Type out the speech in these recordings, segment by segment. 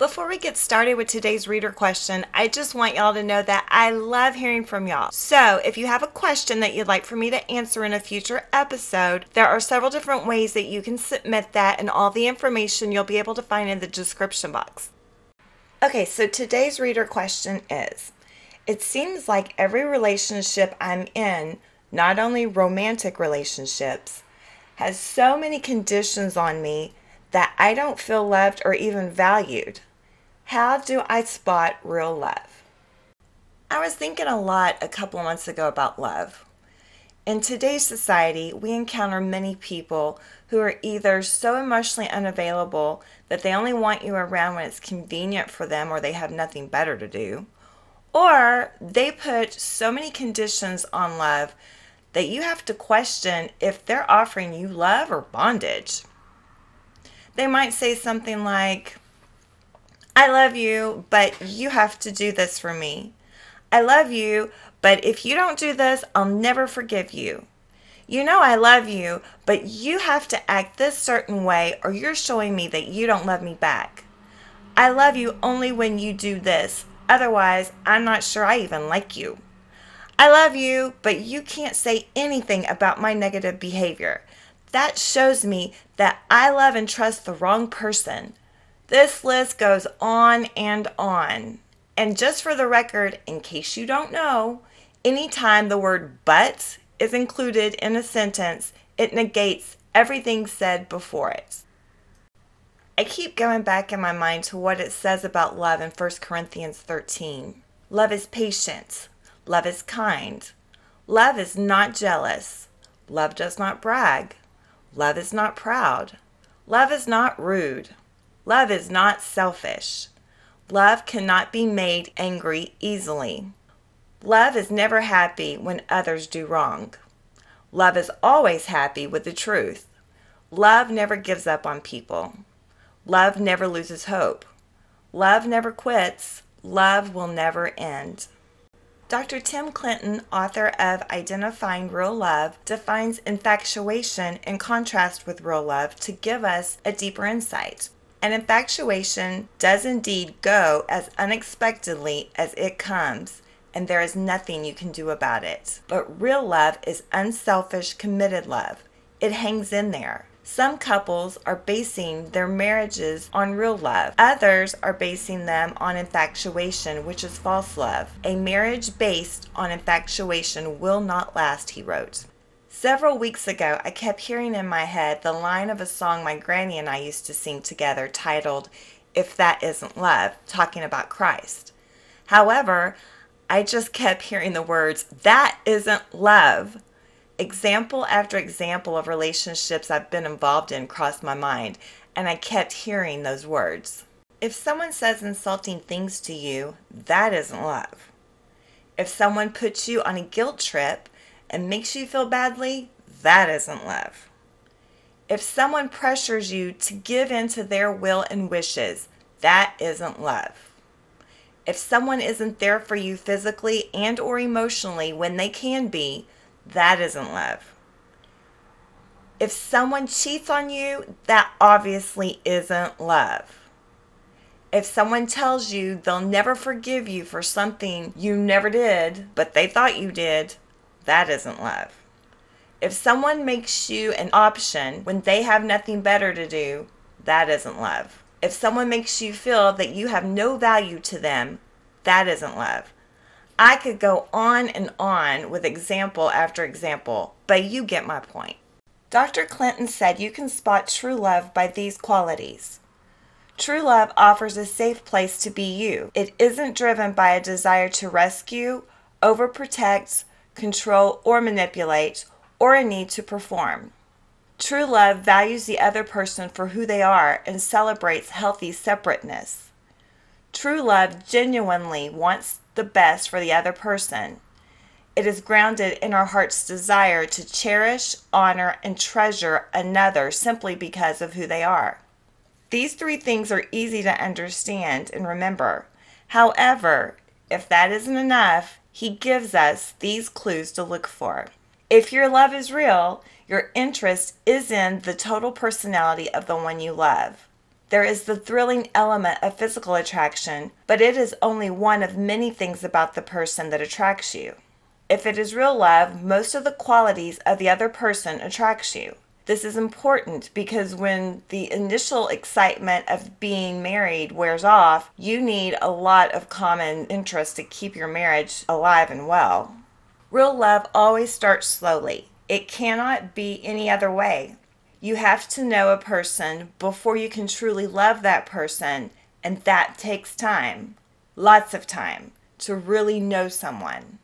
Before we get started with today's reader question, I just want y'all to know that I love hearing from y'all. So, if you have a question that you'd like for me to answer in a future episode, there are several different ways that you can submit that, and all the information you'll be able to find in the description box. Okay, so today's reader question is It seems like every relationship I'm in, not only romantic relationships, has so many conditions on me that I don't feel loved or even valued. How do I spot real love? I was thinking a lot a couple of months ago about love. In today's society, we encounter many people who are either so emotionally unavailable that they only want you around when it's convenient for them or they have nothing better to do, or they put so many conditions on love that you have to question if they're offering you love or bondage. They might say something like, I love you, but you have to do this for me. I love you, but if you don't do this, I'll never forgive you. You know I love you, but you have to act this certain way or you're showing me that you don't love me back. I love you only when you do this. Otherwise, I'm not sure I even like you. I love you, but you can't say anything about my negative behavior. That shows me that I love and trust the wrong person. This list goes on and on. And just for the record, in case you don't know, anytime the word but is included in a sentence, it negates everything said before it. I keep going back in my mind to what it says about love in 1 Corinthians 13. Love is patient. Love is kind. Love is not jealous. Love does not brag. Love is not proud. Love is not rude. Love is not selfish. Love cannot be made angry easily. Love is never happy when others do wrong. Love is always happy with the truth. Love never gives up on people. Love never loses hope. Love never quits. Love will never end. Dr. Tim Clinton, author of Identifying Real Love, defines infatuation in contrast with real love to give us a deeper insight. An infatuation does indeed go as unexpectedly as it comes, and there is nothing you can do about it. But real love is unselfish, committed love. It hangs in there. Some couples are basing their marriages on real love. Others are basing them on infatuation, which is false love. A marriage based on infatuation will not last, he wrote. Several weeks ago, I kept hearing in my head the line of a song my granny and I used to sing together titled, If That Isn't Love, talking about Christ. However, I just kept hearing the words, That isn't love. Example after example of relationships I've been involved in crossed my mind, and I kept hearing those words. If someone says insulting things to you, that isn't love. If someone puts you on a guilt trip, and makes you feel badly, that isn't love. If someone pressures you to give in to their will and wishes, that isn't love. If someone isn't there for you physically and or emotionally when they can be, that isn't love. If someone cheats on you, that obviously isn't love. If someone tells you they'll never forgive you for something you never did, but they thought you did, that isn't love. If someone makes you an option when they have nothing better to do, that isn't love. If someone makes you feel that you have no value to them, that isn't love. I could go on and on with example after example, but you get my point. Dr. Clinton said you can spot true love by these qualities. True love offers a safe place to be you. It isn't driven by a desire to rescue, overprotect, control, or manipulate, or a need to perform. True love values the other person for who they are and celebrates healthy separateness. True love genuinely wants the best for the other person. It is grounded in our heart's desire to cherish, honor, and treasure another simply because of who they are. These three things are easy to understand and remember. However, if that isn't enough, he gives us these clues to look for. If your love is real, your interest is in the total personality of the one you love. There is the thrilling element of physical attraction, but it is only one of many things about the person that attracts you. If it is real love, most of the qualities of the other person attracts you. This is important because when the initial excitement of being married wears off, you need a lot of common interest to keep your marriage alive and well. Real love always starts slowly. It cannot be any other way. You have to know a person before you can truly love that person, and that takes time. Lots of time to really know someone.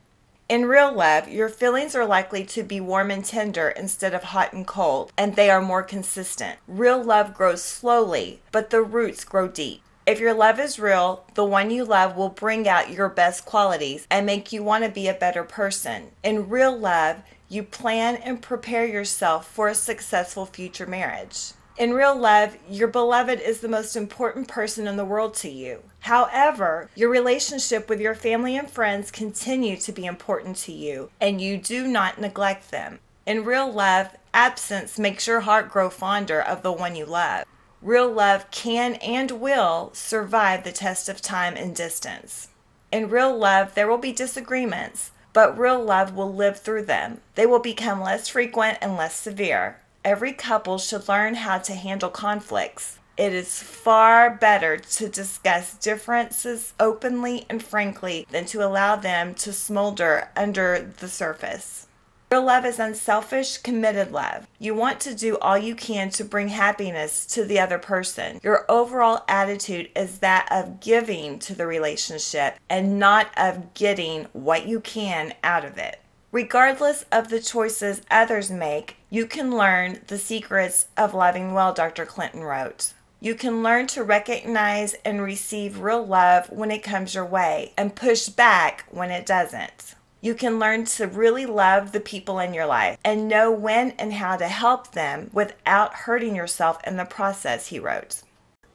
In real love, your feelings are likely to be warm and tender instead of hot and cold, and they are more consistent. Real love grows slowly, but the roots grow deep. If your love is real, the one you love will bring out your best qualities and make you want to be a better person. In real love, you plan and prepare yourself for a successful future marriage. In real love, your beloved is the most important person in the world to you. However, your relationship with your family and friends continue to be important to you, and you do not neglect them. In real love, absence makes your heart grow fonder of the one you love. Real love can and will survive the test of time and distance. In real love, there will be disagreements, but real love will live through them. They will become less frequent and less severe every couple should learn how to handle conflicts. It is far better to discuss differences openly and frankly than to allow them to smolder under the surface. Real love is unselfish, committed love. You want to do all you can to bring happiness to the other person. Your overall attitude is that of giving to the relationship and not of getting what you can out of it. Regardless of the choices others make, you can learn the secrets of loving well, Dr. Clinton wrote. You can learn to recognize and receive real love when it comes your way and push back when it doesn't. You can learn to really love the people in your life and know when and how to help them without hurting yourself in the process, he wrote.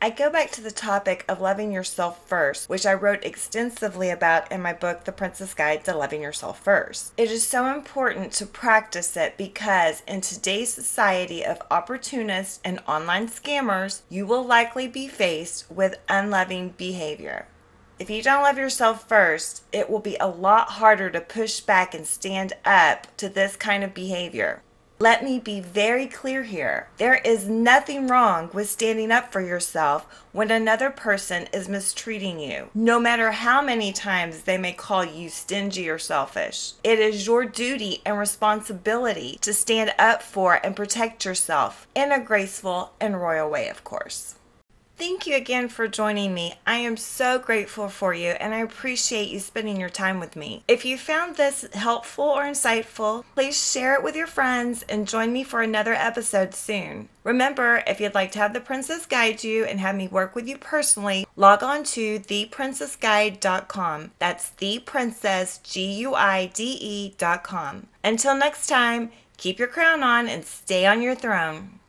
I go back to the topic of loving yourself first, which I wrote extensively about in my book, The Princess Guide to Loving Yourself First. It is so important to practice it because in today's society of opportunists and online scammers, you will likely be faced with unloving behavior. If you don't love yourself first, it will be a lot harder to push back and stand up to this kind of behavior. Let me be very clear here. There is nothing wrong with standing up for yourself when another person is mistreating you, no matter how many times they may call you stingy or selfish. It is your duty and responsibility to stand up for and protect yourself in a graceful and royal way, of course. Thank you again for joining me. I am so grateful for you and I appreciate you spending your time with me. If you found this helpful or insightful, please share it with your friends and join me for another episode soon. Remember, if you'd like to have the princess guide you and have me work with you personally, log on to theprincessguide.com. That's theprincessguide.com. Until next time, keep your crown on and stay on your throne.